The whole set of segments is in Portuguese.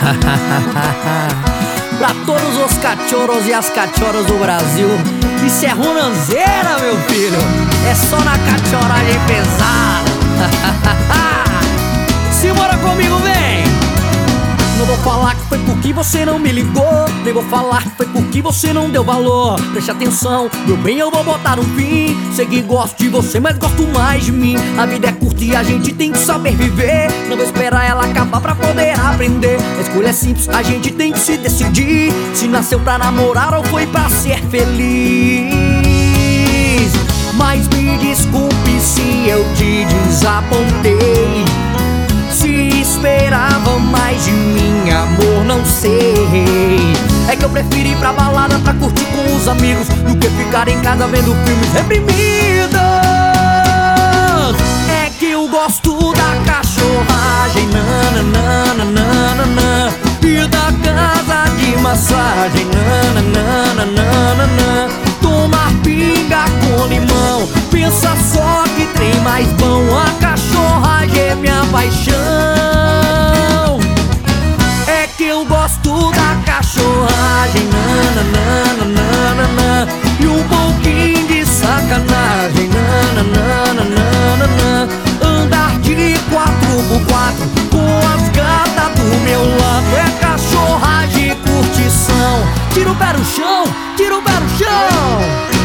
pra todos os cachorros e as cachorras do Brasil. Isso é runanzeira, meu filho. É só na cachorragem pesada. Simbora comigo, vem! Vou falar que foi porque você não me ligou. Nem vou falar que foi porque você não deu valor. Preste atenção, meu bem, eu vou botar um fim. Sei que gosto de você, mas gosto mais de mim. A vida é curta e a gente tem que saber viver. Não vou esperar ela acabar pra poder aprender. A escolha é simples, a gente tem que se decidir. Se nasceu pra namorar ou foi pra ser feliz. Mas me desculpe se eu te desapontei que eu prefiro ir pra balada pra curtir com os amigos Do que ficar em casa vendo filmes reprimidos. É que eu gosto da cachorragem nananana, E da casa de massagem nananana, o chão, tira o pé no chão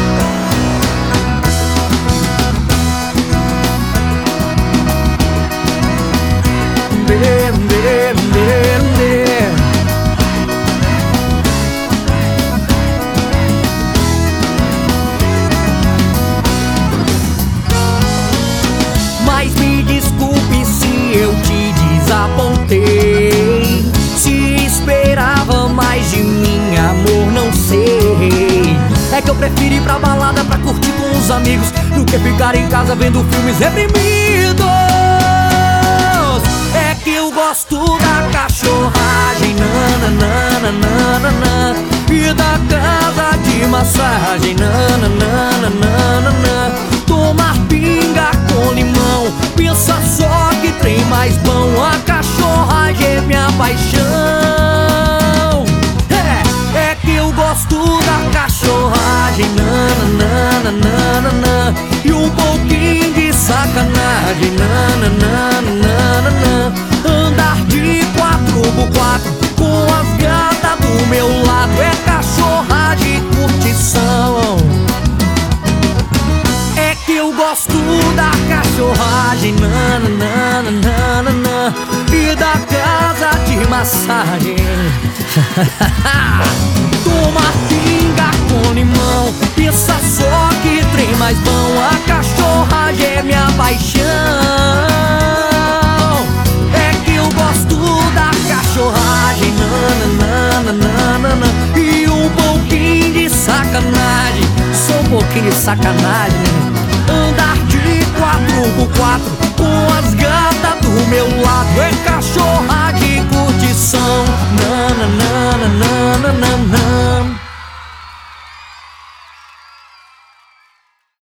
prefiro ir pra balada pra curtir com os amigos Do que ficar em casa vendo filmes reprimidos. É que eu gosto da cachorragem nananana, E da casa de massagem nananana, sacanagem nananana Andar de quatro por quatro Com as gatas do meu lado É cachorra de curtição. É que eu gosto da cachorragem nananana E da casa de massagem. Toma pinga com limão Pensa só que trem mais bom. A cachorragem é minha paixão sacanagem